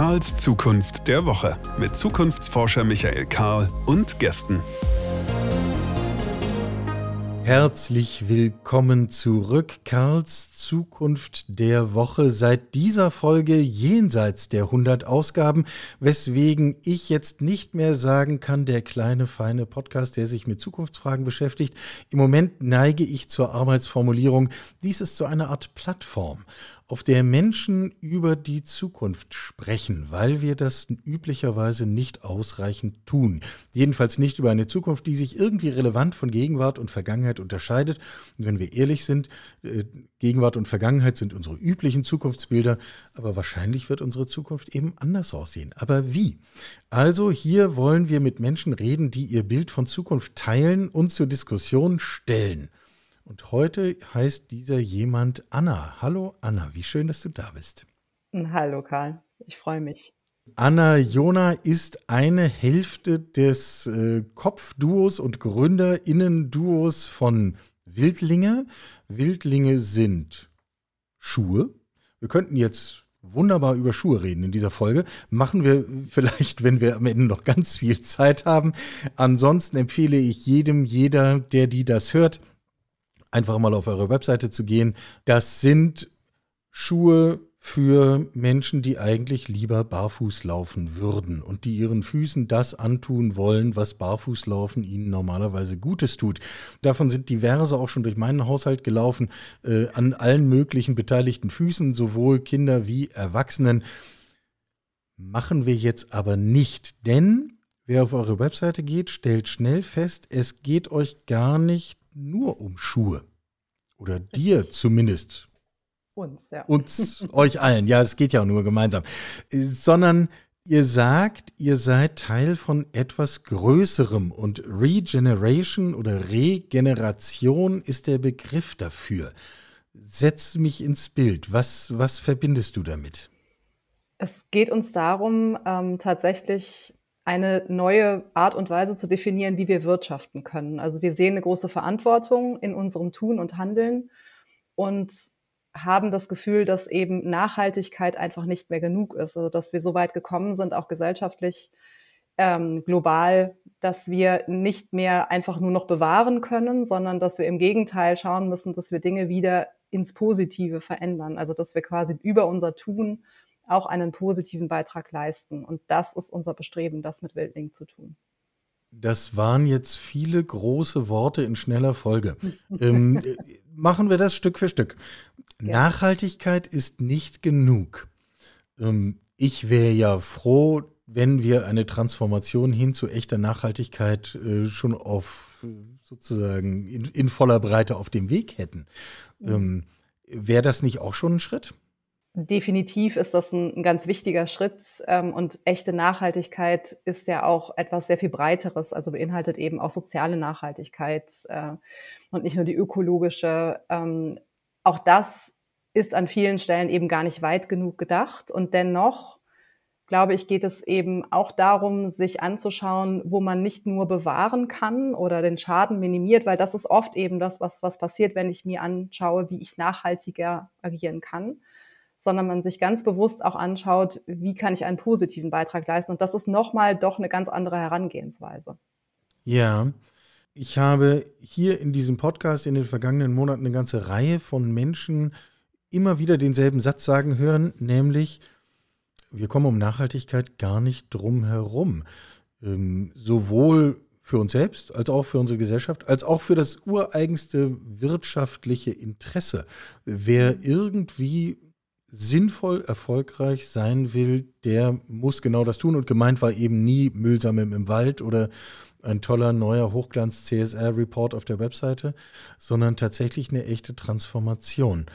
Karls Zukunft der Woche mit Zukunftsforscher Michael Karl und Gästen. Herzlich willkommen zurück, Karls Zukunft der Woche. Seit dieser Folge jenseits der 100 Ausgaben, weswegen ich jetzt nicht mehr sagen kann, der kleine feine Podcast, der sich mit Zukunftsfragen beschäftigt. Im Moment neige ich zur Arbeitsformulierung, dies ist so eine Art Plattform auf der Menschen über die Zukunft sprechen, weil wir das üblicherweise nicht ausreichend tun. Jedenfalls nicht über eine Zukunft, die sich irgendwie relevant von Gegenwart und Vergangenheit unterscheidet. Und wenn wir ehrlich sind, äh, Gegenwart und Vergangenheit sind unsere üblichen Zukunftsbilder, aber wahrscheinlich wird unsere Zukunft eben anders aussehen. Aber wie? Also hier wollen wir mit Menschen reden, die ihr Bild von Zukunft teilen und zur Diskussion stellen. Und heute heißt dieser jemand Anna. Hallo Anna, wie schön, dass du da bist. Hallo Karl, ich freue mich. Anna Jona ist eine Hälfte des äh, Kopfduos und Gründerinnen-Duos von Wildlinge. Wildlinge sind Schuhe. Wir könnten jetzt wunderbar über Schuhe reden in dieser Folge. Machen wir vielleicht, wenn wir am Ende noch ganz viel Zeit haben. Ansonsten empfehle ich jedem, jeder, der die das hört, einfach mal auf eure Webseite zu gehen. Das sind Schuhe für Menschen, die eigentlich lieber barfuß laufen würden und die ihren Füßen das antun wollen, was Barfußlaufen ihnen normalerweise Gutes tut. Davon sind diverse auch schon durch meinen Haushalt gelaufen, äh, an allen möglichen beteiligten Füßen, sowohl Kinder wie Erwachsenen. Machen wir jetzt aber nicht, denn wer auf eure Webseite geht, stellt schnell fest, es geht euch gar nicht nur um Schuhe. Oder dir zumindest. Uns, ja. Uns, euch allen. Ja, es geht ja auch nur gemeinsam. Sondern ihr sagt, ihr seid Teil von etwas Größerem und Regeneration oder Regeneration ist der Begriff dafür. Setz mich ins Bild. Was, was verbindest du damit? Es geht uns darum, ähm, tatsächlich eine neue Art und Weise zu definieren, wie wir wirtschaften können. Also wir sehen eine große Verantwortung in unserem Tun und Handeln und haben das Gefühl, dass eben Nachhaltigkeit einfach nicht mehr genug ist. Also dass wir so weit gekommen sind, auch gesellschaftlich, ähm, global, dass wir nicht mehr einfach nur noch bewahren können, sondern dass wir im Gegenteil schauen müssen, dass wir Dinge wieder ins Positive verändern. Also dass wir quasi über unser Tun auch einen positiven Beitrag leisten. Und das ist unser Bestreben, das mit Wildling zu tun. Das waren jetzt viele große Worte in schneller Folge. ähm, machen wir das Stück für Stück. Ja. Nachhaltigkeit ist nicht genug. Ähm, ich wäre ja froh, wenn wir eine Transformation hin zu echter Nachhaltigkeit äh, schon auf sozusagen in, in, voller Breite auf dem Weg hätten. Ähm, wäre das nicht auch schon ein Schritt? Definitiv ist das ein, ein ganz wichtiger Schritt ähm, und echte Nachhaltigkeit ist ja auch etwas sehr viel breiteres, also beinhaltet eben auch soziale Nachhaltigkeit äh, und nicht nur die ökologische. Ähm, auch das ist an vielen Stellen eben gar nicht weit genug gedacht und dennoch glaube ich, geht es eben auch darum, sich anzuschauen, wo man nicht nur bewahren kann oder den Schaden minimiert, weil das ist oft eben das, was, was passiert, wenn ich mir anschaue, wie ich nachhaltiger agieren kann, sondern man sich ganz bewusst auch anschaut, wie kann ich einen positiven Beitrag leisten. Und das ist nochmal doch eine ganz andere Herangehensweise. Ja, ich habe hier in diesem Podcast in den vergangenen Monaten eine ganze Reihe von Menschen immer wieder denselben Satz sagen hören, nämlich, wir kommen um Nachhaltigkeit gar nicht drum herum. Ähm, sowohl für uns selbst, als auch für unsere Gesellschaft, als auch für das ureigenste wirtschaftliche Interesse. Wer irgendwie sinnvoll erfolgreich sein will, der muss genau das tun. Und gemeint war eben nie Müll sammeln im Wald oder ein toller neuer Hochglanz-CSR-Report auf der Webseite, sondern tatsächlich eine echte Transformation.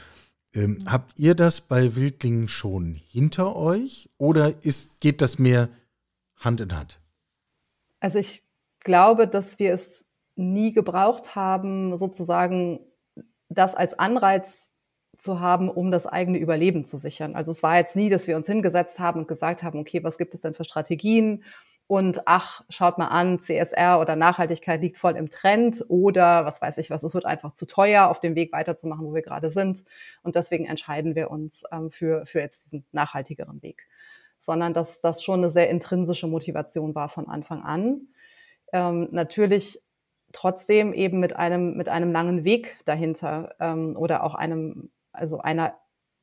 Ähm, habt ihr das bei Wildlingen schon hinter euch oder ist, geht das mehr Hand in Hand? Also ich glaube, dass wir es nie gebraucht haben, sozusagen das als Anreiz zu haben, um das eigene Überleben zu sichern. Also es war jetzt nie, dass wir uns hingesetzt haben und gesagt haben, okay, was gibt es denn für Strategien? Und ach, schaut mal an, CSR oder Nachhaltigkeit liegt voll im Trend oder was weiß ich was, es wird einfach zu teuer, auf dem Weg weiterzumachen, wo wir gerade sind. Und deswegen entscheiden wir uns ähm, für, für jetzt diesen nachhaltigeren Weg sondern dass das schon eine sehr intrinsische Motivation war von Anfang an. Ähm, natürlich trotzdem eben mit einem, mit einem langen Weg dahinter ähm, oder auch einem, also einer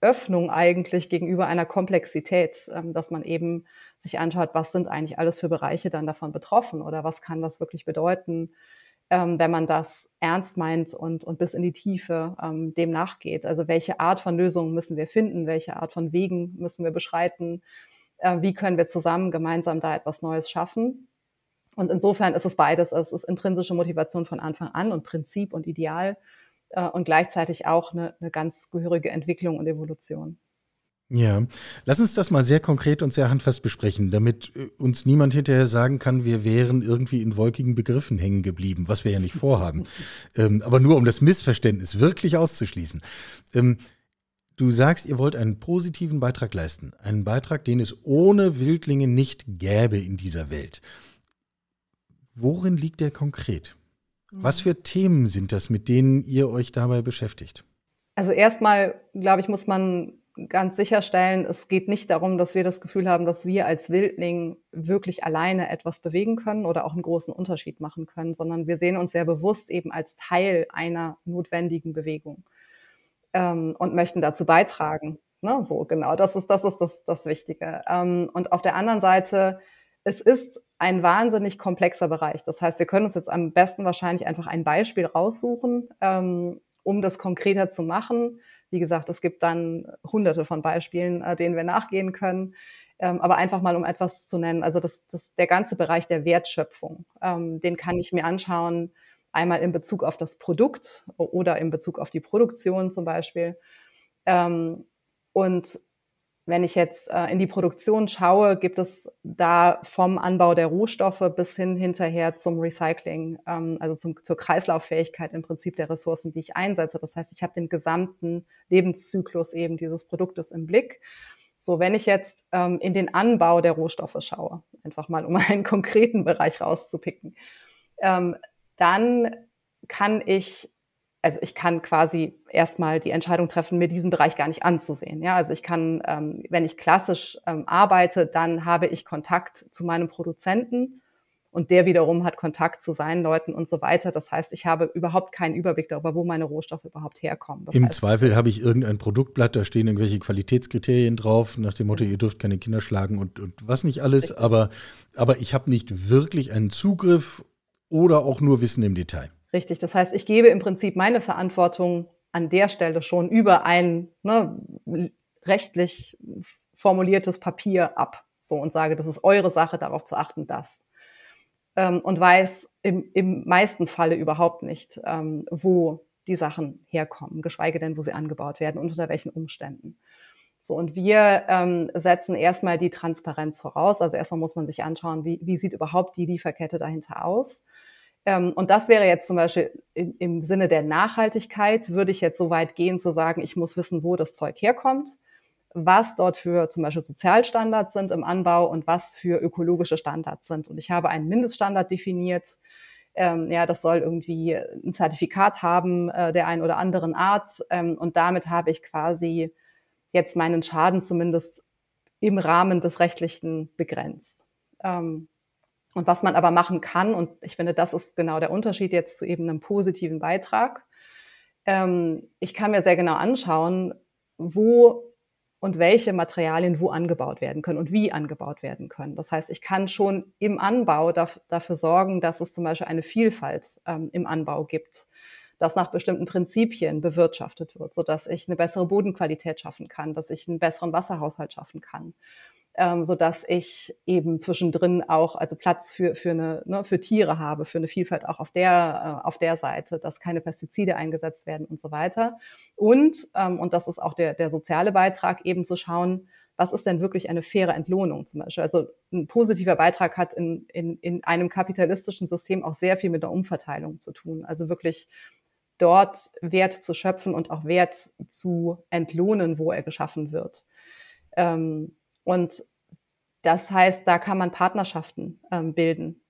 Öffnung eigentlich gegenüber einer Komplexität, ähm, dass man eben sich anschaut, was sind eigentlich alles für Bereiche dann davon betroffen oder was kann das wirklich bedeuten, ähm, wenn man das ernst meint und, und bis in die Tiefe ähm, dem nachgeht. Also welche Art von Lösungen müssen wir finden, welche Art von Wegen müssen wir beschreiten, wie können wir zusammen gemeinsam da etwas Neues schaffen. Und insofern ist es beides. Es ist intrinsische Motivation von Anfang an und Prinzip und Ideal äh, und gleichzeitig auch eine, eine ganz gehörige Entwicklung und Evolution. Ja, lass uns das mal sehr konkret und sehr handfest besprechen, damit äh, uns niemand hinterher sagen kann, wir wären irgendwie in wolkigen Begriffen hängen geblieben, was wir ja nicht vorhaben. ähm, aber nur um das Missverständnis wirklich auszuschließen. Ähm, du sagst, ihr wollt einen positiven Beitrag leisten, einen Beitrag, den es ohne Wildlinge nicht gäbe in dieser Welt. Worin liegt der konkret? Was für Themen sind das, mit denen ihr euch dabei beschäftigt? Also erstmal, glaube ich, muss man ganz sicherstellen, es geht nicht darum, dass wir das Gefühl haben, dass wir als Wildling wirklich alleine etwas bewegen können oder auch einen großen Unterschied machen können, sondern wir sehen uns sehr bewusst eben als Teil einer notwendigen Bewegung ähm, und möchten dazu beitragen. Ne? So, genau, das ist das, ist das, das Wichtige. Ähm, und auf der anderen Seite, es ist ein wahnsinnig komplexer Bereich. Das heißt, wir können uns jetzt am besten wahrscheinlich einfach ein Beispiel raussuchen, ähm, um das konkreter zu machen wie gesagt, es gibt dann hunderte von Beispielen, äh, denen wir nachgehen können. Ähm, aber einfach mal, um etwas zu nennen, also das, das, der ganze Bereich der Wertschöpfung, ähm, den kann ich mir anschauen, einmal in Bezug auf das Produkt oder in Bezug auf die Produktion zum Beispiel. Ähm, und wenn ich jetzt äh, in die Produktion schaue, gibt es da vom Anbau der Rohstoffe bis hin hinterher zum Recycling, ähm, also zum, zur Kreislauffähigkeit im Prinzip der Ressourcen, die ich einsetze. Das heißt, ich habe den gesamten Lebenszyklus eben dieses Produktes im Blick. So, wenn ich jetzt ähm, in den Anbau der Rohstoffe schaue, einfach mal um einen konkreten Bereich rauszupicken, ähm, dann kann ich also ich kann quasi erstmal die Entscheidung treffen, mir diesen Bereich gar nicht anzusehen. Ja, also ich kann, ähm, wenn ich klassisch ähm, arbeite, dann habe ich Kontakt zu meinem Produzenten und der wiederum hat Kontakt zu seinen Leuten und so weiter. Das heißt, ich habe überhaupt keinen Überblick darüber, wo meine Rohstoffe überhaupt herkommen. Das Im heißt, Zweifel habe ich irgendein Produktblatt, da stehen irgendwelche Qualitätskriterien drauf, nach dem Motto, ihr dürft keine Kinder schlagen und, und was nicht alles, aber, aber ich habe nicht wirklich einen Zugriff oder auch nur Wissen im Detail. Richtig. Das heißt, ich gebe im Prinzip meine Verantwortung an der Stelle schon über ein ne, rechtlich formuliertes Papier ab. So und sage, das ist eure Sache, darauf zu achten, dass. Ähm, und weiß im, im meisten Falle überhaupt nicht, ähm, wo die Sachen herkommen, geschweige denn, wo sie angebaut werden und unter welchen Umständen. So, und wir ähm, setzen erstmal die Transparenz voraus. Also erstmal muss man sich anschauen, wie, wie sieht überhaupt die Lieferkette dahinter aus. Ähm, und das wäre jetzt zum Beispiel im, Sinne der Nachhaltigkeit, würde ich jetzt so weit gehen zu sagen, ich muss wissen, wo das Zeug herkommt, was dort für zum Beispiel Sozialstandards sind im Anbau und was für ökologische Standards sind. Und ich habe einen Mindeststandard definiert. Ähm, ja, das soll irgendwie ein Zertifikat haben äh, der einen oder anderen Art. Ähm, und damit habe ich quasi jetzt meinen Schaden zumindest im Rahmen des Rechtlichen begrenzt. Ähm, und was man aber machen kann, und ich finde, das ist genau der Unterschied jetzt zu eben einem positiven Beitrag. Ähm, ich kann mir sehr genau anschauen, wo und welche Materialien wo angebaut werden können und wie angebaut werden können. Das heißt, ich kann schon im Anbau daf dafür sorgen, dass es zum Beispiel eine Vielfalt ähm, im Anbau gibt, dass nach bestimmten Prinzipien bewirtschaftet wird, sodass ich eine bessere Bodenqualität schaffen kann, dass ich einen besseren Wasserhaushalt schaffen kann ähm, so dass ich eben zwischendrin auch also Platz für für eine ne, für Tiere habe, für eine Vielfalt auch auf der äh, auf der Seite, dass keine Pestizide eingesetzt werden und so weiter. Und ähm, und das ist auch der der soziale Beitrag eben zu schauen, was ist denn wirklich eine faire Entlohnung zum Beispiel? Also ein positiver Beitrag hat in, in, in einem kapitalistischen System auch sehr viel mit der Umverteilung zu tun. Also wirklich dort Wert zu schöpfen und auch Wert zu entlohnen, wo er geschaffen wird. Ähm, und das heißt, da kann man Partnerschaften ähm, bilden,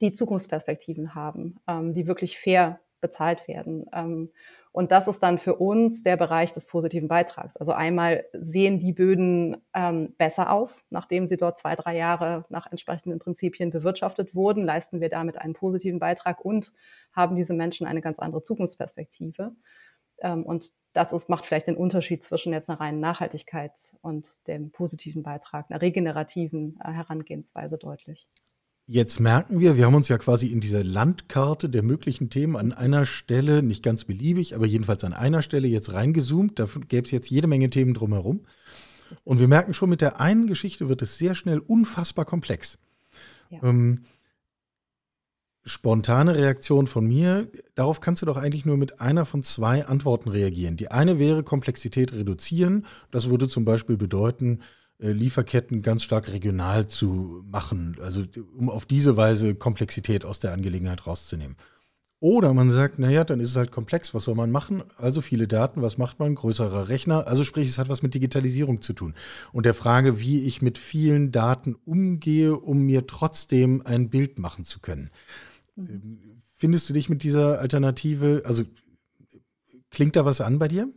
die Zukunftsperspektiven haben, ähm, die wirklich fair bezahlt werden. Ähm, und das ist dann für uns der Bereich des positiven Beitrags. Also einmal sehen die Böden ähm, besser aus, nachdem sie dort zwei, drei Jahre nach entsprechenden Prinzipien bewirtschaftet wurden, leisten wir damit einen positiven Beitrag und haben diese Menschen eine ganz andere Zukunftsperspektive. Ähm, und das ist, macht vielleicht den Unterschied zwischen jetzt einer reinen Nachhaltigkeit und dem positiven Beitrag, einer regenerativen äh, Herangehensweise deutlich. Jetzt merken wir, wir haben uns ja quasi in dieser Landkarte der möglichen Themen an einer Stelle, nicht ganz beliebig, aber jedenfalls an einer Stelle jetzt reingezoomt. Da gäbe es jetzt jede Menge Themen drumherum. Und wir merken schon, mit der einen Geschichte wird es sehr schnell unfassbar komplex. Ja. Ähm, spontane Reaktion von mir, darauf kannst du doch eigentlich nur mit einer von zwei Antworten reagieren. Die eine wäre Komplexität reduzieren. Das würde zum Beispiel bedeuten, äh, Lieferketten ganz stark regional zu machen, also um auf diese Weise Komplexität aus der Angelegenheit rauszunehmen. Oder man sagt, naja, dann ist es halt komplex, was soll man machen? Also viele Daten, was macht man? Größerer Rechner. Also sprich, es hat was mit Digitalisierung zu tun. Und der Frage, wie ich mit vielen Daten umgehe, um mir trotzdem ein Bild machen zu können. Mhm. Findest du dich mit dieser Alternative, also klingt da was an bei dir?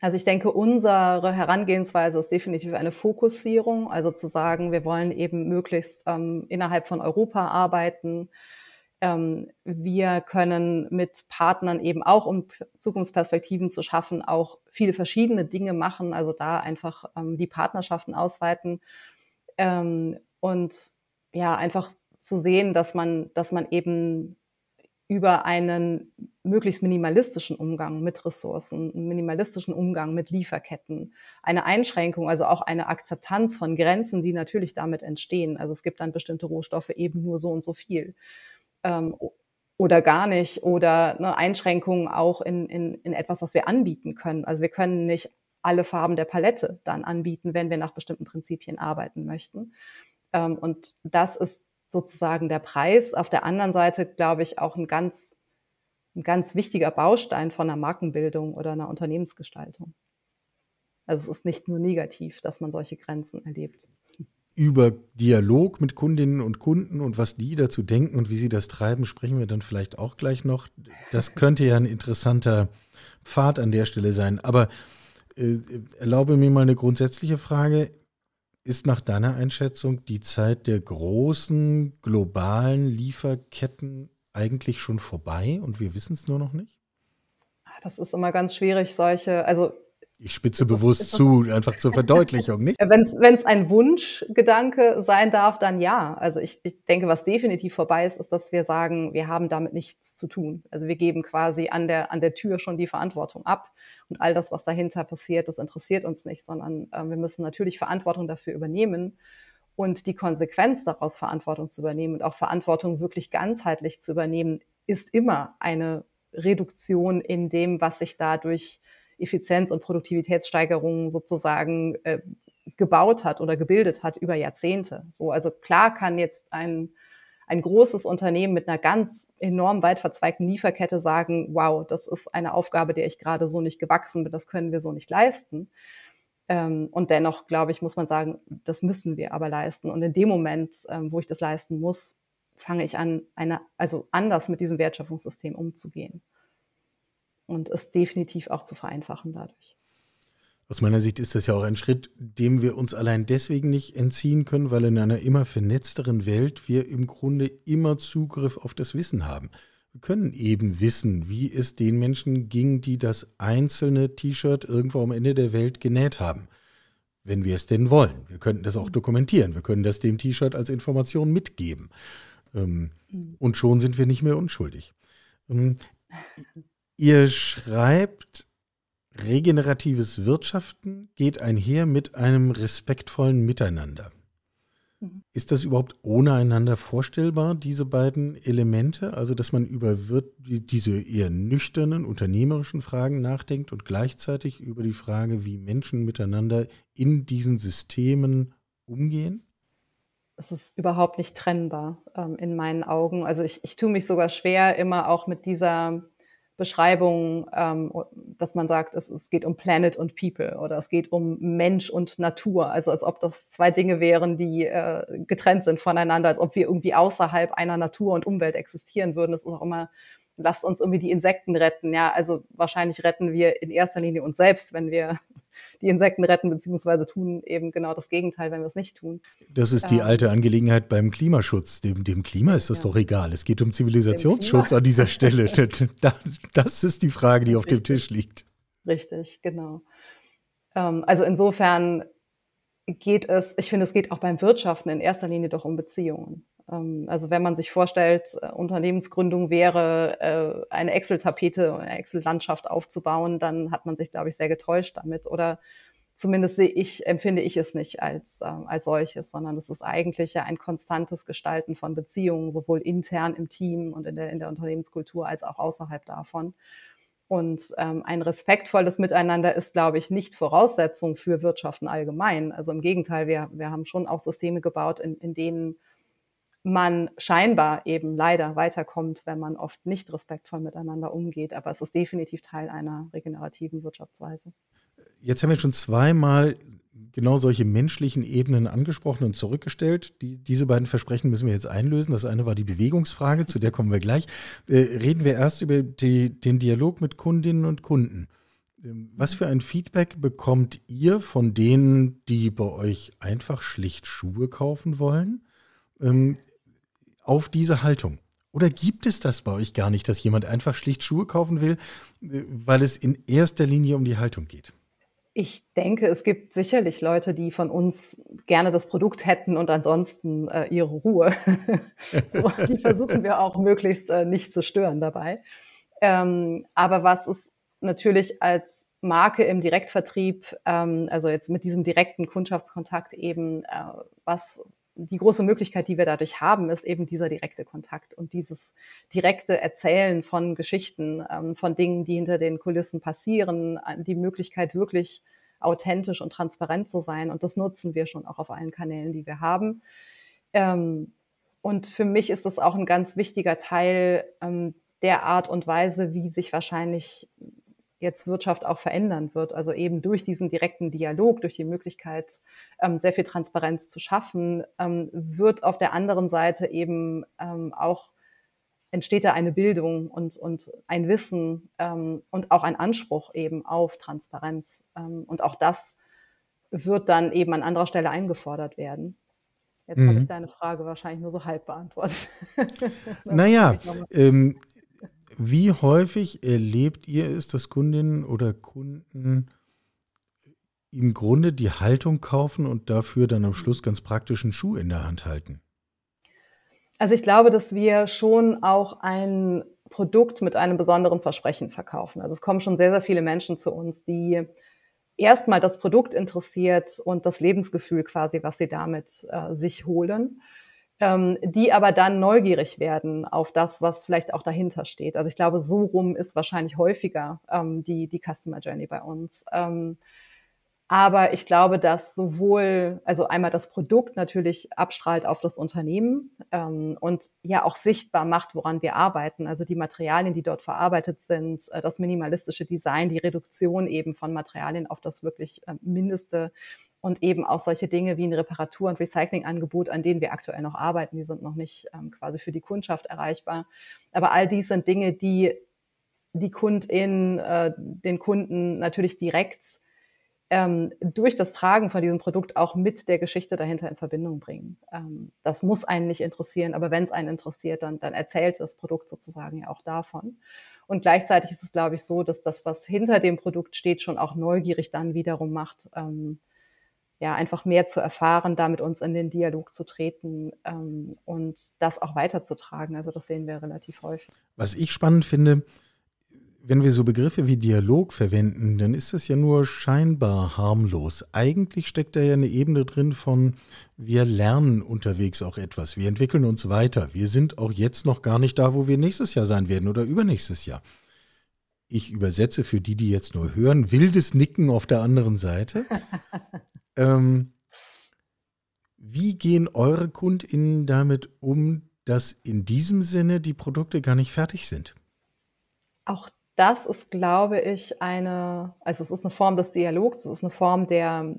Also ich denke, unsere Herangehensweise ist definitiv eine Fokussierung, also zu sagen, wir wollen eben möglichst ähm, innerhalb von Europa arbeiten. Ähm, wir können mit Partnern eben auch, um Zukunftsperspektiven zu schaffen, auch viele verschiedene Dinge machen, also da einfach ähm, die Partnerschaften ausweiten ähm, und ja, einfach zu sehen, dass man, dass man eben über einen möglichst minimalistischen Umgang mit Ressourcen, einen minimalistischen Umgang mit Lieferketten, eine Einschränkung, also auch eine Akzeptanz von Grenzen, die natürlich damit entstehen. Also es gibt dann bestimmte Rohstoffe eben nur so und so viel. Ähm, oder gar nicht. Oder eine Einschränkung auch in, in, in etwas, was wir anbieten können. Also wir können nicht alle Farben der Palette dann anbieten, wenn wir nach bestimmten Prinzipien arbeiten möchten. Ähm, und das ist sozusagen der Preis. Auf der anderen Seite, glaube ich, auch ein ganz, ein ganz wichtiger Baustein von einer Markenbildung oder einer Unternehmensgestaltung. Also es ist nicht nur negativ, dass man solche Grenzen erlebt. Über Dialog mit Kundinnen und Kunden und was die dazu denken und wie sie das treiben, sprechen wir dann vielleicht auch gleich noch. Das könnte ja ein interessanter Pfad an der Stelle sein. Aber äh, erlaube mir mal eine grundsätzliche Frage. Ist nach deiner Einschätzung die Zeit der großen globalen Lieferketten eigentlich schon vorbei und wir wissen es nur noch nicht? Das ist immer ganz schwierig, solche, also ich spitze bewusst zu, einfach zur Verdeutlichung, nicht? Wenn es ein Wunschgedanke sein darf, dann ja. Also ich, ich denke, was definitiv vorbei ist, ist, dass wir sagen, wir haben damit nichts zu tun. Also wir geben quasi an der, an der Tür schon die Verantwortung ab. Und all das, was dahinter passiert, das interessiert uns nicht, sondern äh, wir müssen natürlich Verantwortung dafür übernehmen und die Konsequenz daraus Verantwortung zu übernehmen und auch Verantwortung wirklich ganzheitlich zu übernehmen, ist immer eine Reduktion in dem, was sich dadurch Effizienz- und Produktivitätssteigerungen sozusagen äh, gebaut hat oder gebildet hat über Jahrzehnte. So, also klar kann jetzt ein, ein großes Unternehmen mit einer ganz enorm weit verzweigten Lieferkette sagen, wow, das ist eine Aufgabe, der ich gerade so nicht gewachsen bin, das können wir so nicht leisten. Ähm, und dennoch, glaube ich, muss man sagen, das müssen wir aber leisten. Und in dem Moment, ähm, wo ich das leisten muss, fange ich an, eine, also anders mit diesem Wertschöpfungssystem umzugehen und es definitiv auch zu vereinfachen dadurch. Aus meiner Sicht ist das ja auch ein Schritt, dem wir uns allein deswegen nicht entziehen können, weil in einer immer vernetzteren Welt wir im Grunde immer Zugriff auf das Wissen haben. Wir können eben wissen, wie es den Menschen ging, die das einzelne T-Shirt irgendwo am Ende der Welt genäht haben. Wenn wir es denn wollen. Wir könnten das auch dokumentieren. Wir können das dem T-Shirt als Information mitgeben. Ähm, hm. Und schon sind wir nicht mehr unschuldig. Ihr schreibt, regeneratives Wirtschaften geht einher mit einem respektvollen Miteinander. Mhm. Ist das überhaupt ohne einander vorstellbar, diese beiden Elemente? Also, dass man über diese eher nüchternen, unternehmerischen Fragen nachdenkt und gleichzeitig über die Frage, wie Menschen miteinander in diesen Systemen umgehen? Es ist überhaupt nicht trennbar ähm, in meinen Augen. Also ich, ich tue mich sogar schwer, immer auch mit dieser Beschreibung, ähm, dass man sagt, es, es geht um Planet und People oder es geht um Mensch und Natur. Also als ob das zwei Dinge wären, die äh, getrennt sind voneinander, als ob wir irgendwie außerhalb einer Natur und Umwelt existieren würden. Das ist auch immer lasst uns irgendwie die Insekten retten. Ja, also wahrscheinlich retten wir in erster Linie uns selbst, wenn wir die Insekten retten, beziehungsweise tun eben genau das Gegenteil, wenn wir es nicht tun. Das ist die ähm, alte Angelegenheit beim Klimaschutz. Dem, dem Klima ist das ja. doch egal. Es geht um Zivilisationsschutz an dieser Stelle. das ist die Frage, die auf dem Tisch liegt. Richtig, genau. Ähm, also insofern geht es, ich finde, es geht auch beim Wirtschaften in erster Linie doch um Beziehungen. Ähm, also wenn man sich vorstellt, äh, Unternehmensgründung wäre, äh, eine Excel-Tapete, eine Excel-Landschaft aufzubauen, dann hat man sich, glaube ich, sehr getäuscht damit. Oder zumindest sehe ich, empfinde ich es nicht als, äh, als solches, sondern es ist eigentlich ja ein konstantes Gestalten von Beziehungen, sowohl intern im Team und in der, in der Unternehmenskultur als auch außerhalb davon. Und ähm, ein respektvolles Miteinander ist, glaube ich, nicht Voraussetzung für Wirtschaften allgemein. Also im Gegenteil, wir, wir haben schon auch Systeme gebaut, in, in denen man scheinbar eben leider weiterkommt, wenn man oft nicht respektvoll miteinander umgeht. Aber es ist definitiv Teil einer regenerativen Wirtschaftsweise. Jetzt haben wir schon zweimal genau solche menschlichen Ebenen angesprochen und zurückgestellt. Die, diese beiden Versprechen müssen wir jetzt einlösen. Das eine war die Bewegungsfrage, zu der kommen wir gleich. Äh, reden wir erst über die, den Dialog mit Kundinnen und Kunden. Ähm, was für ein Feedback bekommt ihr von denen, die bei euch einfach schlicht Schuhe kaufen wollen? Ähm, auf diese Haltung? Oder gibt es das bei euch gar nicht, dass jemand einfach schlicht Schuhe kaufen will, äh, weil es in erster Linie um die Haltung geht? Ich denke, es gibt sicherlich Leute, die von uns gerne das Produkt hätten und ansonsten äh, ihre Ruhe. so, die versuchen wir auch möglichst äh, nicht zu stören dabei. Ähm, aber was es natürlich als Marke im Direktvertrieb, ähm, also jetzt mit diesem direkten Kundschaftskontakt eben, äh, was die große Möglichkeit, die wir dadurch haben, ist eben dieser direkte Kontakt und dieses direkte Erzählen von Geschichten, ähm, von Dingen, die hinter den Kulissen passieren, äh, die Möglichkeit wirklich authentisch und transparent zu sein. Und das nutzen wir schon auch auf allen Kanälen, die wir haben. Ähm, und für mich ist das auch ein ganz wichtiger Teil ähm, der Art und Weise, wie sich wahrscheinlich jetzt Wirtschaft auch verändern wird. Also eben durch diesen direkten Dialog, durch die Möglichkeit, ähm, sehr viel Transparenz zu schaffen, ähm, wird auf der anderen Seite eben ähm, auch entsteht da eine Bildung und, und ein Wissen und auch ein Anspruch eben auf Transparenz. Und auch das wird dann eben an anderer Stelle eingefordert werden. Jetzt mhm. habe ich deine Frage wahrscheinlich nur so halb beantwortet. naja, ähm, wie häufig erlebt ihr es, dass Kundinnen oder Kunden im Grunde die Haltung kaufen und dafür dann am Schluss ganz praktisch einen Schuh in der Hand halten? Also ich glaube, dass wir schon auch ein Produkt mit einem besonderen Versprechen verkaufen. Also es kommen schon sehr, sehr viele Menschen zu uns, die erstmal das Produkt interessiert und das Lebensgefühl quasi, was sie damit äh, sich holen ähm, die aber dann neugierig werden auf das, was vielleicht auch dahinter steht. Also ich glaube, so rum ist wahrscheinlich häufiger ähm, die, die Customer Journey bei uns. Ähm, aber ich glaube, dass sowohl, also einmal das Produkt natürlich abstrahlt auf das Unternehmen ähm, und ja auch sichtbar macht, woran wir arbeiten. Also die Materialien, die dort verarbeitet sind, äh, das minimalistische Design, die Reduktion eben von Materialien auf das wirklich äh, Mindeste und eben auch solche Dinge wie ein Reparatur- und Recyclingangebot, an denen wir aktuell noch arbeiten, die sind noch nicht ähm, quasi für die Kundschaft erreichbar. Aber all dies sind Dinge, die die Kundin, äh, den Kunden natürlich direkt ähm, durch das Tragen von diesem Produkt auch mit der Geschichte dahinter in Verbindung bringen. Ähm, das muss einen nicht interessieren, aber wenn es einen interessiert, dann, dann erzählt das Produkt sozusagen ja auch davon. Und gleichzeitig ist es, glaube ich, so, dass das, was hinter dem Produkt steht, schon auch neugierig dann wiederum macht, ähm, ja, einfach mehr zu erfahren, da mit uns in den Dialog zu treten ähm, und das auch weiterzutragen. Also das sehen wir relativ häufig. Was ich spannend finde, wenn wir so Begriffe wie Dialog verwenden, dann ist das ja nur scheinbar harmlos. Eigentlich steckt da ja eine Ebene drin von, wir lernen unterwegs auch etwas, wir entwickeln uns weiter. Wir sind auch jetzt noch gar nicht da, wo wir nächstes Jahr sein werden oder übernächstes Jahr. Ich übersetze für die, die jetzt nur hören, wildes Nicken auf der anderen Seite. Ähm, wie gehen eure KundInnen damit um, dass in diesem Sinne die Produkte gar nicht fertig sind? Auch das ist, glaube ich, eine, also es ist eine Form des Dialogs, es ist eine Form der,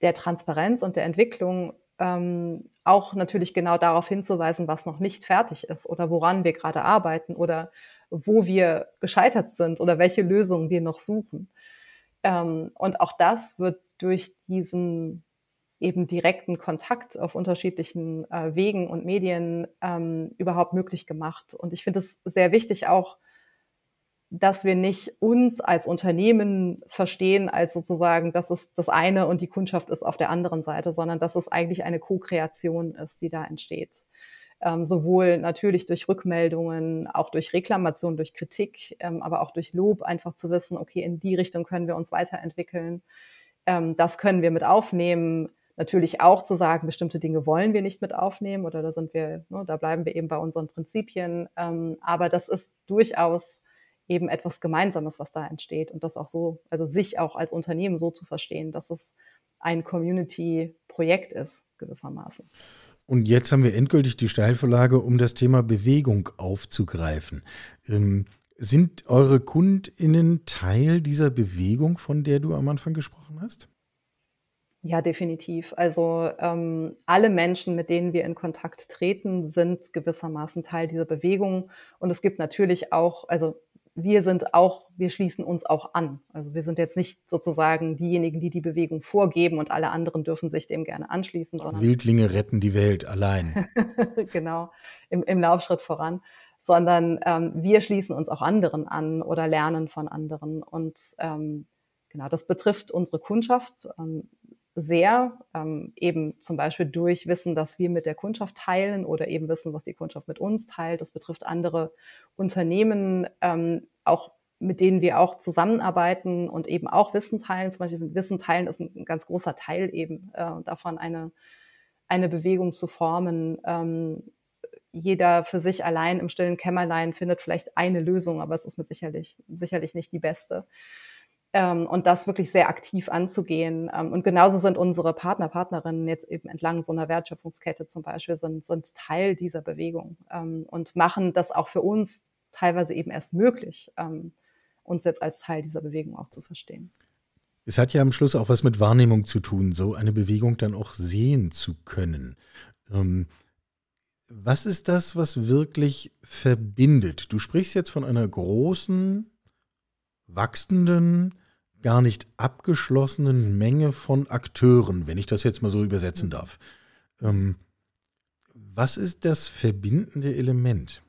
der Transparenz und der Entwicklung, ähm, auch natürlich genau darauf hinzuweisen, was noch nicht fertig ist oder woran wir gerade arbeiten oder wo wir gescheitert sind oder welche Lösungen wir noch suchen. Ähm, und auch das wird durch diesen eben direkten Kontakt auf unterschiedlichen äh, Wegen und Medien ähm, überhaupt möglich gemacht. Und ich finde es sehr wichtig auch, dass wir nicht uns als Unternehmen verstehen als sozusagen, das ist das eine und die Kundschaft ist auf der anderen Seite, sondern dass es eigentlich eine Co-Kreation ist, die da entsteht. Ähm, sowohl natürlich durch Rückmeldungen, auch durch Reklamation, durch Kritik, ähm, aber auch durch Lob, einfach zu wissen, okay, in die Richtung können wir uns weiterentwickeln. Ähm, das können wir mit aufnehmen. Natürlich auch zu sagen, bestimmte Dinge wollen wir nicht mit aufnehmen oder da sind wir, ne, da bleiben wir eben bei unseren Prinzipien. Ähm, aber das ist durchaus eben etwas Gemeinsames, was da entsteht und das auch so, also sich auch als Unternehmen so zu verstehen, dass es ein Community-Projekt ist, gewissermaßen. Und jetzt haben wir endgültig die Steilvorlage, um das Thema Bewegung aufzugreifen. Ähm, sind eure KundInnen Teil dieser Bewegung, von der du am Anfang gesprochen hast? Ja, definitiv. Also ähm, alle Menschen, mit denen wir in Kontakt treten, sind gewissermaßen Teil dieser Bewegung. Und es gibt natürlich auch, also wir sind auch, wir schließen uns auch an. Also wir sind jetzt nicht sozusagen diejenigen, die die Bewegung vorgeben und alle anderen dürfen sich dem gerne anschließen. Sondern Wildlinge retten die Welt allein. genau, im, im Laufschritt voran. Sondern ähm, wir schließen uns auch anderen an oder lernen von anderen. Und ähm, genau, das betrifft unsere Kundschaft. Ähm, sehr, ähm, eben zum Beispiel durch Wissen, das wir mit der Kundschaft teilen oder eben Wissen, was die Kundschaft mit uns teilt. Das betrifft andere Unternehmen, ähm, auch mit denen wir auch zusammenarbeiten und eben auch Wissen teilen. Zum Beispiel Wissen teilen ist ein, ganz großer Teil eben äh, davon, eine, eine Bewegung zu formen. Ähm, jeder für sich allein im stillen Kämmerlein findet vielleicht eine Lösung, aber es ist mit sicherlich, sicherlich nicht die beste ähm, und das wirklich sehr aktiv anzugehen. Ähm, und genauso sind unsere Partner, Partnerinnen jetzt eben entlang so einer Wertschöpfungskette zum Beispiel, sind, sind Teil dieser Bewegung ähm, und machen das auch für uns teilweise eben erst möglich, ähm, uns jetzt als Teil dieser Bewegung auch zu verstehen. Es hat ja am Schluss auch was mit Wahrnehmung zu tun, so eine Bewegung dann auch sehen zu können. Was ist das, was wirklich verbindet? Du sprichst jetzt von einer großen, wachsenden, gar nicht abgeschlossenen Menge von Akteuren, wenn ich das jetzt mal so übersetzen darf. Ähm, was ist das verbindende Element?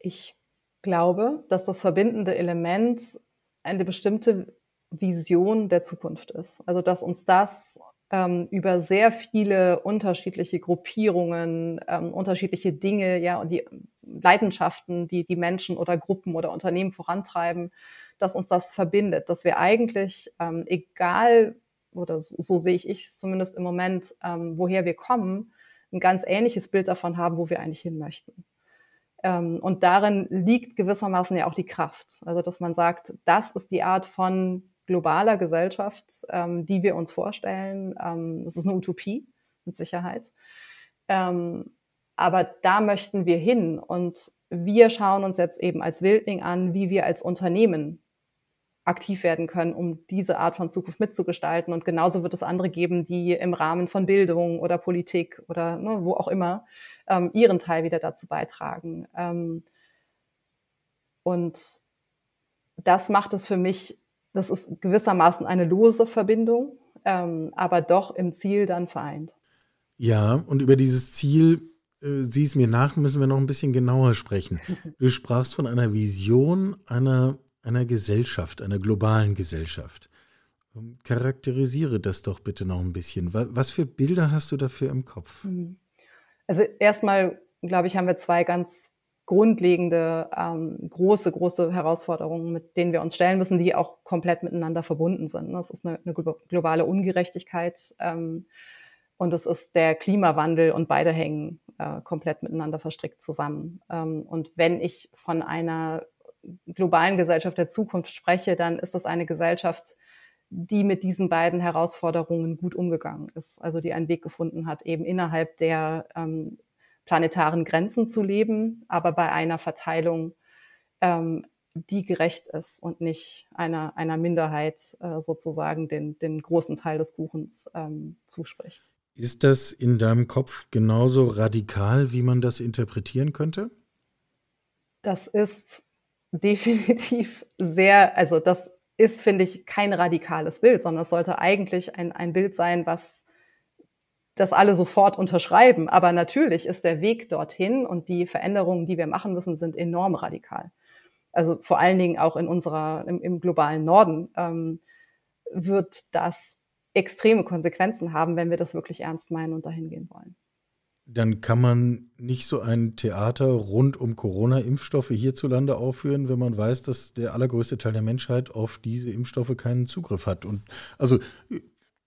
Ich glaube, dass das verbindende Element eine bestimmte Vision der Zukunft ist. Also dass uns das ähm, über sehr viele unterschiedliche Gruppierungen, ähm, unterschiedliche Dinge, ja, und die Leidenschaften, die die Menschen oder Gruppen oder Unternehmen vorantreiben, dass uns das verbindet, dass wir eigentlich, ähm, egal, oder so, so sehe ich es zumindest im Moment, ähm, woher wir kommen, ein ganz ähnliches Bild davon haben, wo wir eigentlich hin möchten. Ähm, und darin liegt gewissermaßen ja auch die Kraft. Also, dass man sagt, das ist die Art von globaler Gesellschaft, ähm, die wir uns vorstellen. Ähm, das ist eine Utopie, mit Sicherheit. Ähm, aber da möchten wir hin. Und wir schauen uns jetzt eben als Wildling an, wie wir als Unternehmen aktiv werden können, um diese Art von Zukunft mitzugestalten. Und genauso wird es andere geben, die im Rahmen von Bildung oder Politik oder ne, wo auch immer ähm, ihren Teil wieder dazu beitragen. Ähm, und das macht es für mich, das ist gewissermaßen eine lose Verbindung, ähm, aber doch im Ziel dann vereint. Ja, und über dieses Ziel, äh, sieh es mir nach, müssen wir noch ein bisschen genauer sprechen. Du sprachst von einer Vision einer einer Gesellschaft, einer globalen Gesellschaft. Ähm, charakterisiere das doch bitte noch ein bisschen. Was für Bilder hast du dafür im Kopf? Mhm. Also erstmal, glaube ich, haben wir zwei ganz grundlegende, ähm, große, große Herausforderungen, mit denen wir uns stellen müssen, die auch komplett miteinander verbunden sind. Das ist eine, eine globale Ungerechtigkeit ähm, und es ist der Klimawandel und beide hängen äh, komplett miteinander verstrickt zusammen. Ähm, und wenn ich von einer globalen Gesellschaft der Zukunft spreche, dann ist das eine Gesellschaft, die mit diesen beiden Herausforderungen gut umgegangen ist. Also die einen Weg gefunden hat, eben innerhalb der ähm, planetaren Grenzen zu leben, aber bei einer Verteilung, ähm, die gerecht ist und nicht einer, einer Minderheit äh, sozusagen den, den großen Teil des Kuchens ähm, zuspricht. Ist das in deinem Kopf genauso radikal, wie man das interpretieren könnte? Das ist definitiv sehr, also das ist, finde ich, kein radikales Bild, sondern es sollte eigentlich ein, ein Bild sein, was das alle sofort unterschreiben. Aber natürlich ist der Weg dorthin und die Veränderungen, die wir machen müssen, sind enorm radikal. Also vor allen Dingen auch in unserer, im, im globalen Norden ähm, wird das extreme Konsequenzen haben, wenn wir das wirklich ernst meinen und dahin gehen wollen. Dann kann man nicht so ein Theater rund um Corona-Impfstoffe hierzulande aufführen, wenn man weiß, dass der allergrößte Teil der Menschheit auf diese Impfstoffe keinen Zugriff hat. Und also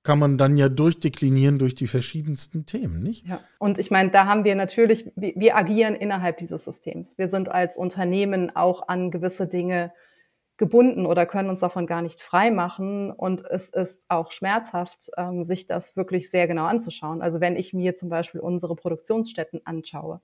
kann man dann ja durchdeklinieren durch die verschiedensten Themen, nicht? Ja, und ich meine, da haben wir natürlich, wir, wir agieren innerhalb dieses Systems. Wir sind als Unternehmen auch an gewisse Dinge gebunden oder können uns davon gar nicht frei machen. Und es ist auch schmerzhaft, ähm, sich das wirklich sehr genau anzuschauen. Also wenn ich mir zum Beispiel unsere Produktionsstätten anschaue,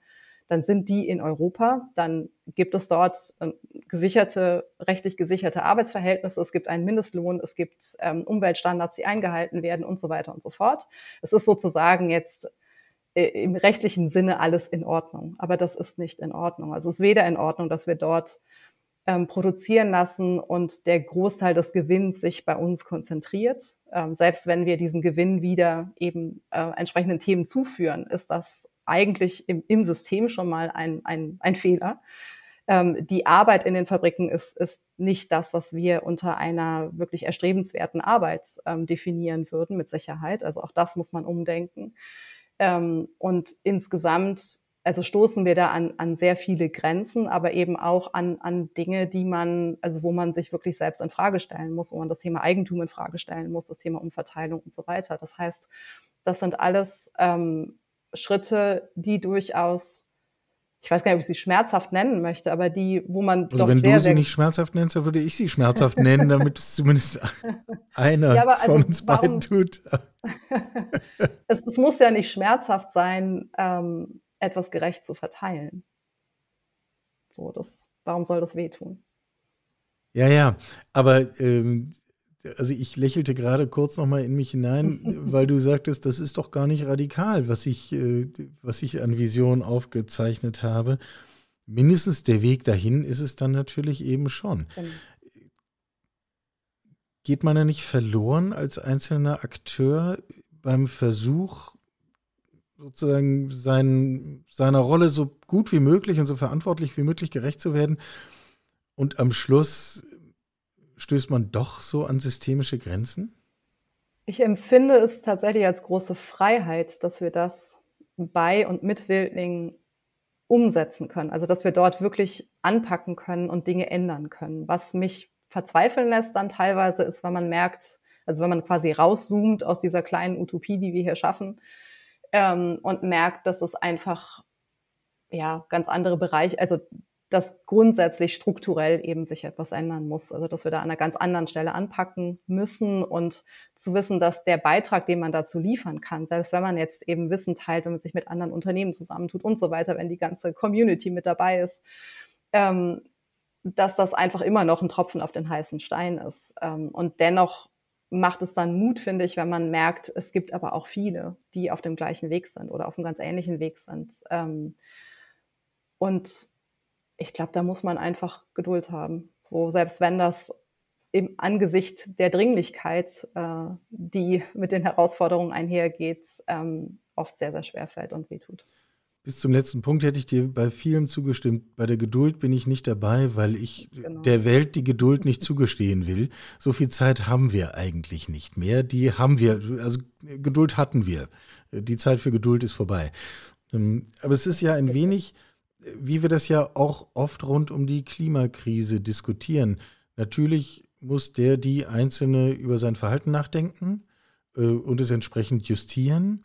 dann sind die in Europa, dann gibt es dort äh, gesicherte, rechtlich gesicherte Arbeitsverhältnisse, es gibt einen Mindestlohn, es gibt ähm, Umweltstandards, die eingehalten werden und so weiter und so fort. Es ist sozusagen jetzt äh, im rechtlichen Sinne alles in Ordnung, aber das ist nicht in Ordnung. Also es ist weder in Ordnung, dass wir dort ähm, produzieren lassen und der Großteil des Gewinns sich bei uns konzentriert. Ähm, selbst wenn wir diesen Gewinn wieder eben äh, entsprechenden Themen zuführen, ist das eigentlich im, im System schon mal ein, ein, ein Fehler. Ähm, die Arbeit in den Fabriken ist, ist nicht das, was wir unter einer wirklich erstrebenswerten Arbeit ähm, definieren würden, mit Sicherheit. Also auch das muss man umdenken. Ähm, und insgesamt, also stoßen wir da an, an sehr viele Grenzen, aber eben auch an, an Dinge, die man, also wo man sich wirklich selbst in Frage stellen muss, wo man das Thema Eigentum in Frage stellen muss, das Thema Umverteilung und so weiter. Das heißt, das sind alles ähm, Schritte, die durchaus, ich weiß gar nicht, ob ich sie schmerzhaft nennen möchte, aber die, wo man also doch wenn sehr, du sie nicht schmerzhaft nennst, dann würde ich sie schmerzhaft nennen, damit es zumindest einer ja, also von uns warum, beiden tut. es, es, muss ja nicht schmerzhaft sein, ähm, etwas gerecht zu verteilen. So, das, warum soll das wehtun? Ja, ja, aber ähm, also ich lächelte gerade kurz nochmal in mich hinein, weil du sagtest, das ist doch gar nicht radikal, was ich, äh, was ich an Vision aufgezeichnet habe. Mindestens der Weg dahin ist es dann natürlich eben schon. Genau. Geht man da nicht verloren als einzelner Akteur beim Versuch, sozusagen sein, seiner Rolle so gut wie möglich und so verantwortlich wie möglich gerecht zu werden und am Schluss stößt man doch so an systemische Grenzen? Ich empfinde es tatsächlich als große Freiheit, dass wir das bei und mit Wildlingen umsetzen können. Also dass wir dort wirklich anpacken können und Dinge ändern können. Was mich verzweifeln lässt dann teilweise ist, wenn man merkt, also wenn man quasi rauszoomt aus dieser kleinen Utopie, die wir hier schaffen, ähm, und merkt, dass es einfach ja ganz andere Bereiche, also dass grundsätzlich strukturell eben sich etwas ändern muss. Also dass wir da an einer ganz anderen Stelle anpacken müssen und zu wissen, dass der Beitrag, den man dazu liefern kann, selbst wenn man jetzt eben Wissen teilt, wenn man sich mit anderen Unternehmen zusammentut und so weiter, wenn die ganze Community mit dabei ist, ähm, dass das einfach immer noch ein Tropfen auf den heißen Stein ist. Ähm, und dennoch macht es dann Mut, finde ich, wenn man merkt, es gibt aber auch viele, die auf dem gleichen Weg sind oder auf einem ganz ähnlichen Weg sind. Ähm, und ich glaube, da muss man einfach Geduld haben. So, selbst wenn das im Angesicht der Dringlichkeit, äh, die mit den Herausforderungen einhergeht, ähm, oft sehr, sehr schwer fällt und wehtut. Bis zum letzten Punkt hätte ich dir bei vielem zugestimmt. Bei der Geduld bin ich nicht dabei, weil ich genau. der Welt die Geduld nicht zugestehen will. So viel Zeit haben wir eigentlich nicht mehr. Die haben wir, also Geduld hatten wir. Die Zeit für Geduld ist vorbei. Ähm, aber es ist ja ein wenig wie wir das ja auch oft rund um die Klimakrise diskutieren. Natürlich muss der, die Einzelne über sein Verhalten nachdenken äh, und es entsprechend justieren.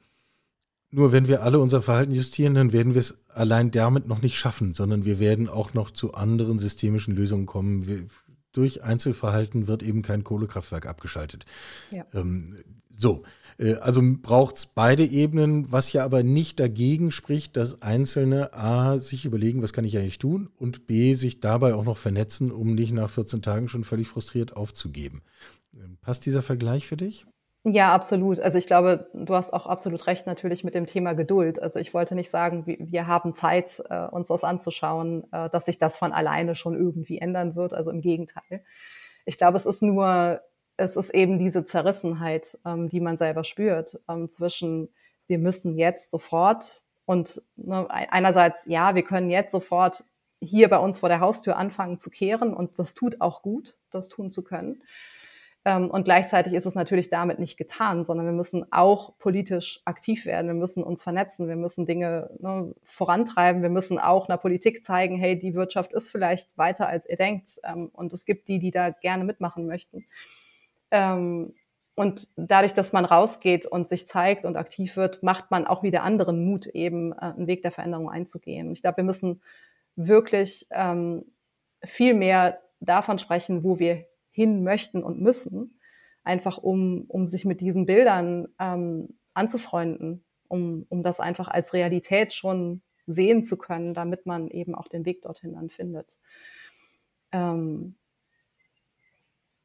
Nur wenn wir alle unser Verhalten justieren, dann werden wir es allein damit noch nicht schaffen, sondern wir werden auch noch zu anderen systemischen Lösungen kommen. Durch Einzelverhalten wird eben kein Kohlekraftwerk abgeschaltet. Ja. Ähm, so, äh, also braucht es beide Ebenen, was ja aber nicht dagegen spricht, dass Einzelne A sich überlegen, was kann ich eigentlich tun und B sich dabei auch noch vernetzen, um nicht nach 14 Tagen schon völlig frustriert aufzugeben. Ähm, passt dieser Vergleich für dich? Ja, absolut. Also ich glaube, du hast auch absolut recht natürlich mit dem Thema Geduld. Also ich wollte nicht sagen, wir haben Zeit, äh, uns das anzuschauen, äh, dass sich das von alleine schon irgendwie ändern wird. Also im Gegenteil. Ich glaube, es ist nur, es ist eben diese Zerrissenheit, ähm, die man selber spürt ähm, zwischen, wir müssen jetzt sofort und ne, einerseits, ja, wir können jetzt sofort hier bei uns vor der Haustür anfangen zu kehren und das tut auch gut, das tun zu können. Ähm, und gleichzeitig ist es natürlich damit nicht getan, sondern wir müssen auch politisch aktiv werden. Wir müssen uns vernetzen. Wir müssen Dinge ne, vorantreiben. Wir müssen auch einer Politik zeigen, hey, die Wirtschaft ist vielleicht weiter, als ihr denkt. Ähm, und es gibt die, die da gerne mitmachen möchten. Ähm, und dadurch, dass man rausgeht und sich zeigt und aktiv wird, macht man auch wieder anderen Mut, eben äh, einen Weg der Veränderung einzugehen. Ich glaube, wir müssen wirklich viel mehr davon sprechen, wo wir hin möchten und müssen, einfach um, um sich mit diesen Bildern ähm, anzufreunden, um, um das einfach als Realität schon sehen zu können, damit man eben auch den Weg dorthin dann findet. Ähm,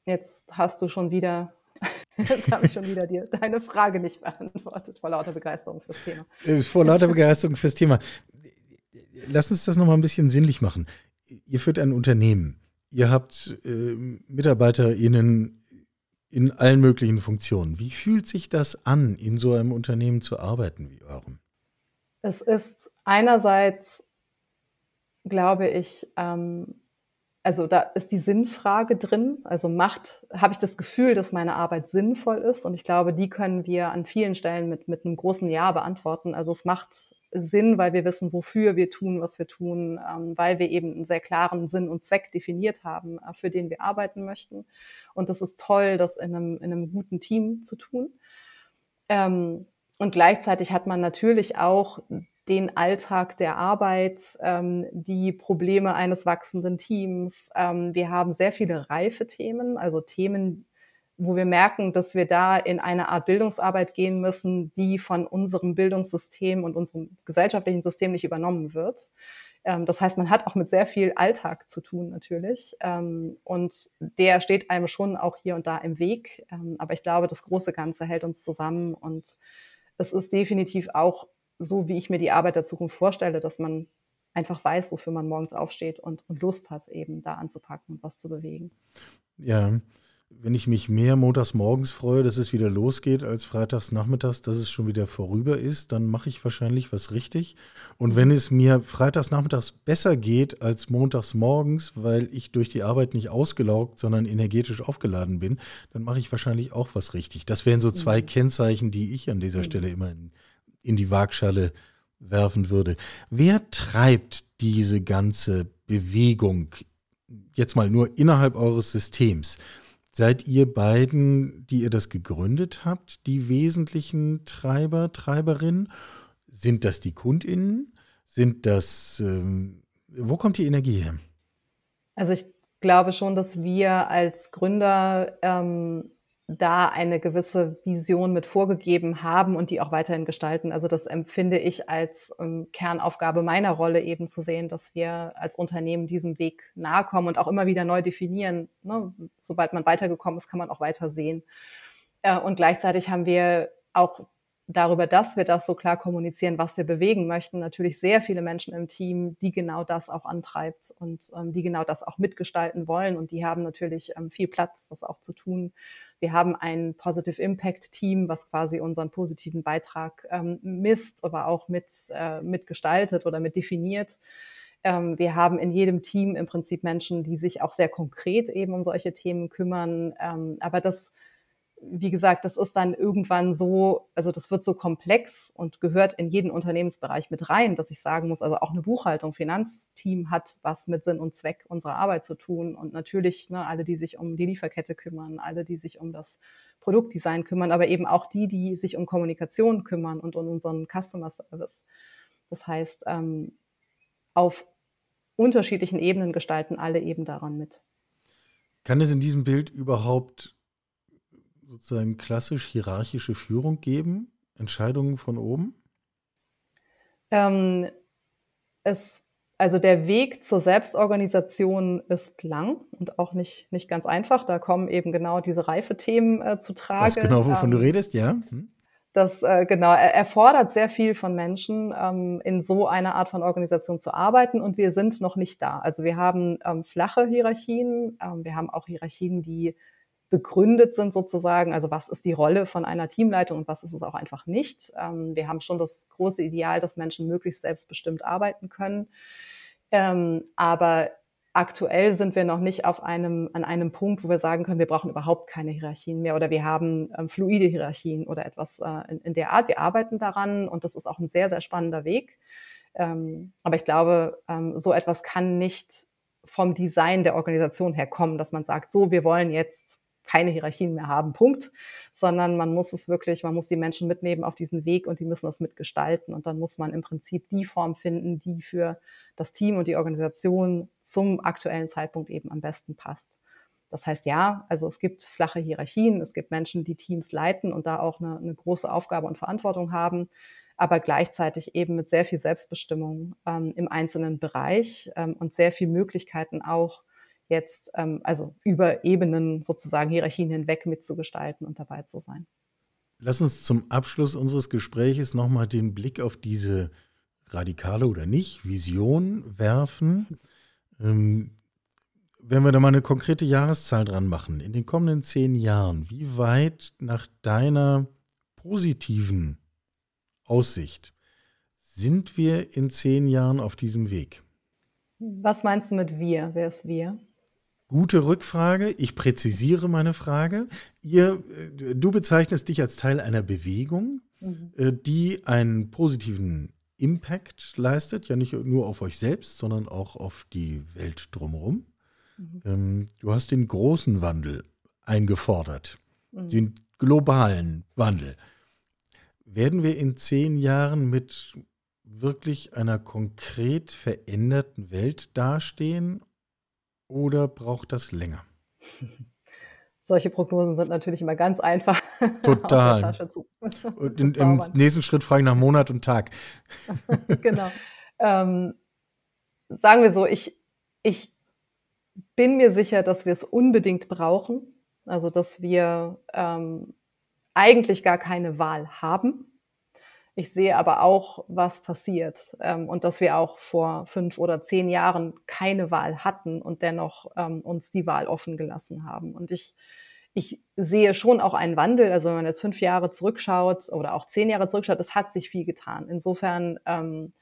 jetzt hast du schon wieder, jetzt habe ich schon wieder dir deine Frage nicht beantwortet, vor lauter Begeisterung fürs Thema. Äh, vor lauter Begeisterung fürs Thema. Lass uns das nochmal ein bisschen sinnlich machen. Ihr führt ein Unternehmen. Ihr habt äh, MitarbeiterInnen in allen möglichen Funktionen. Wie fühlt sich das an, in so einem Unternehmen zu arbeiten wie eurem? Es ist einerseits, glaube ich, ähm, also da ist die Sinnfrage drin. Also macht, habe ich das Gefühl, dass meine Arbeit sinnvoll ist? Und ich glaube, die können wir an vielen Stellen mit, mit einem großen Ja beantworten. Also es macht Sinn, weil wir wissen, wofür wir tun, was wir tun, ähm, weil wir eben einen sehr klaren Sinn und Zweck definiert haben, äh, für den wir arbeiten möchten. Und das ist toll, das in einem, in einem guten Team zu tun. Ähm, und gleichzeitig hat man natürlich auch den Alltag der Arbeit, ähm, die Probleme eines wachsenden Teams. Wir haben sehr viele reife Themen, also Themen, wo wir merken, dass wir da in eine Art Bildungsarbeit gehen müssen, die von unserem Bildungssystem und unserem gesellschaftlichen System nicht übernommen wird. Ähm, das heißt, man hat auch mit sehr viel Alltag zu tun natürlich. Ähm, und der steht einem schon auch hier und da im Weg. Ähm, aber ich glaube, das große Ganze hält uns zusammen. Und es ist definitiv auch so, wie ich mir die Arbeit der Zukunft vorstelle, dass man einfach weiß, wofür man morgens aufsteht und, und Lust hat, eben da anzupacken und was zu bewegen. Ja, wenn ich mich mehr montags morgens freue, dass es wieder losgeht, als freitags nachmittags, dass es schon wieder vorüber ist, dann mache ich wahrscheinlich was richtig. Und wenn es mir freitags nachmittags besser geht als montags morgens, weil ich durch die Arbeit nicht ausgelaugt, sondern energetisch aufgeladen bin, dann mache ich wahrscheinlich auch was richtig. Das wären so zwei mhm. Kennzeichen, die ich an dieser mhm. Stelle immer in, in die Waagschale werfen würde. Wer treibt diese ganze Bewegung jetzt mal nur innerhalb eures Systems? Seid ihr beiden, die ihr das gegründet habt, die wesentlichen Treiber, Treiberinnen? Sind das die KundInnen? Sind das, ähm, wo kommt die Energie her? Also ich glaube schon, dass wir als Gründer ähm, da eine gewisse Vision mit vorgegeben haben und die auch weiterhin gestalten. Also das empfinde ich als ähm, Kernaufgabe meiner Rolle eben zu sehen, dass wir als Unternehmen diesem Weg nahe kommen und auch immer wieder neu definieren. Ne? Sobald man weitergekommen ist, kann man auch weiter sehen. Äh, und gleichzeitig haben wir auch darüber, dass wir das so klar kommunizieren, was wir bewegen möchten, natürlich sehr viele Menschen im Team, die genau das auch antreibt und ähm, die genau das auch mitgestalten wollen. Und die haben natürlich ähm, viel Platz, das auch zu tun. Wir haben ein Positive Impact Team, was quasi unseren positiven Beitrag ähm, misst, aber auch mit, äh, mitgestaltet oder mit definiert. Ähm, wir haben in jedem Team im Prinzip Menschen, die sich auch sehr konkret eben um solche Themen kümmern. Ähm, aber das wie gesagt, das ist dann irgendwann so, also das wird so komplex und gehört in jeden Unternehmensbereich mit rein, dass ich sagen muss, also auch eine Buchhaltung, Finanzteam hat was mit Sinn und Zweck unserer Arbeit zu tun und natürlich ne, alle, die sich um die Lieferkette kümmern, alle, die sich um das Produktdesign kümmern, aber eben auch die, die sich um Kommunikation kümmern und um unseren Customer Service. Das heißt, ähm, auf unterschiedlichen Ebenen gestalten alle eben daran mit. Kann es in diesem Bild überhaupt sozusagen klassisch hierarchische Führung geben? Entscheidungen von oben? Ähm, es also der Weg zur Selbstorganisation ist lang und auch nicht, nicht ganz einfach. Da kommen eben genau diese Reifethemen äh, zu tragen. Das genau, wovon ähm, du redest, ja. Hm. Das äh, genau er erfordert sehr viel von Menschen, ähm, in so einer Art von Organisation zu arbeiten. Und wir sind noch nicht da. Also wir haben ähm, flache Hierarchien, ähm, wir haben auch Hierarchien, die begründet sind sozusagen. Also was ist die Rolle von einer Teamleitung und was ist es auch einfach nicht. Ähm, wir haben schon das große Ideal, dass Menschen möglichst selbstbestimmt arbeiten können. Ähm, aber aktuell sind wir noch nicht auf einem, an einem Punkt, wo wir sagen können, wir brauchen überhaupt keine Hierarchien mehr oder wir haben ähm, fluide Hierarchien oder etwas äh, in, in, der Art. Wir arbeiten daran und das ist auch ein sehr, sehr spannender Weg. Ähm, aber ich glaube, ähm, so etwas kann nicht vom Design der Organisation herkommen, dass man sagt, so, wir wollen jetzt keine Hierarchien mehr haben, Punkt, sondern man muss es wirklich, man muss die Menschen mitnehmen auf diesen Weg und die müssen das mitgestalten und dann muss man im Prinzip die Form finden, die für das Team und die Organisation zum aktuellen Zeitpunkt eben am besten passt. Das heißt ja, also es gibt flache Hierarchien, es gibt Menschen, die Teams leiten und da auch eine, eine große Aufgabe und Verantwortung haben, aber gleichzeitig eben mit sehr viel Selbstbestimmung ähm, im einzelnen Bereich ähm, und sehr viel Möglichkeiten auch jetzt ähm, also über Ebenen sozusagen Hierarchien hinweg mitzugestalten und dabei zu sein. Lass uns zum Abschluss unseres Gespräches nochmal den Blick auf diese radikale oder nicht Vision werfen. Ähm, wenn wir da mal eine konkrete Jahreszahl dran machen, in den kommenden zehn Jahren, wie weit nach deiner positiven Aussicht sind wir in zehn Jahren auf diesem Weg? Was meinst du mit wir? Wer ist wir? Gute Rückfrage. Ich präzisiere meine Frage. Ihr, äh, du bezeichnest dich als Teil einer Bewegung, mhm. Äh, die einen positiven Impact leistet, ja nicht nur auf euch selbst, sondern auch auf die Welt drumherum. Mhm. Ähm, du hast den großen Wandel eingefordert, mhm. den globalen Wandel. Werden wir in zehn Jahren mit wirklich einer konkret veränderten Welt dastehen oder braucht das länger? Solche Prognosen sind natürlich immer ganz einfach. Total. Und in, Im nächsten Schritt frage ich nach Monat und Tag. genau. Ähm, sagen wir so, ich, ich bin mir sicher, dass wir es unbedingt brauchen. Also, dass wir ähm, eigentlich gar keine Wahl haben. Ich sehe aber auch, was passiert ähm, und dass wir auch vor fünf oder zehn Jahren keine Wahl hatten und dennoch ähm, uns die Wahl offen gelassen haben. Und ich, ich sehe schon auch einen Wandel. Also wenn man jetzt fünf Jahre zurückschaut oder auch zehn Jahre zurückschaut, es hat sich viel getan. Insofern ähm,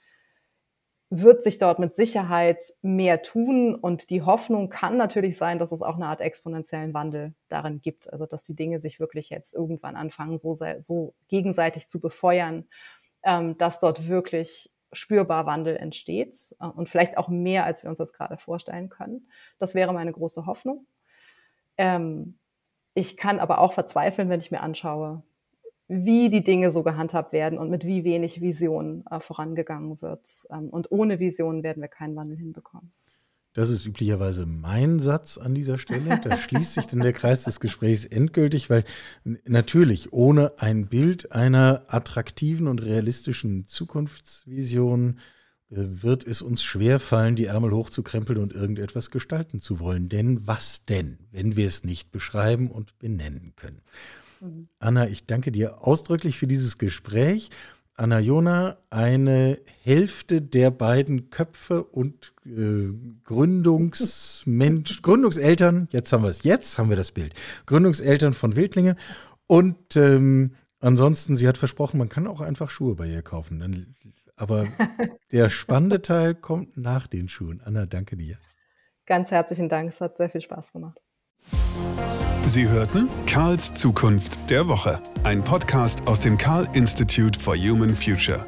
wird sich dort mit Sicherheit mehr tun. Und die Hoffnung kann natürlich sein, dass es auch eine Art exponentiellen Wandel darin gibt. Also dass die Dinge sich wirklich jetzt irgendwann anfangen, so, so gegenseitig zu befeuern, ähm, dass dort wirklich spürbar Wandel entsteht äh, und vielleicht auch mehr, als wir uns das gerade vorstellen können. Das wäre meine große Hoffnung. Ähm, ich kann aber auch verzweifeln, wenn ich mir anschaue, wie die Dinge so gehandhabt werden und mit wie wenig Vision äh, vorangegangen wird. Ähm, und ohne Vision werden wir keinen Wandel hinbekommen. Das ist üblicherweise mein Satz an dieser Stelle. Da schließt sich dann der Kreis des Gesprächs endgültig, weil natürlich ohne ein Bild einer attraktiven und realistischen Zukunftsvision äh, wird es uns schwerfallen, die Ärmel hochzukrempeln und irgendetwas gestalten zu wollen. Denn was denn, wenn wir es nicht beschreiben und benennen können? Mhm. Anna, ich danke dir ausdrücklich für dieses Gespräch. Anna Jona, eine Hälfte der beiden Köpfe und äh, Gründungsmensch, Gründungseltern, jetzt haben wir es, jetzt haben wir das Bild, Gründungseltern von Wildlinge. Und ähm, ansonsten, sie hat versprochen, man kann auch einfach Schuhe bei ihr kaufen. Dann, aber der spannende Teil kommt nach den Schuhen. Anna, danke dir. Ganz herzlichen Dank, es hat sehr viel Spaß gemacht. Sie hörten Karls Zukunft der Woche, ein Podcast aus dem Karl Institute for Human Future.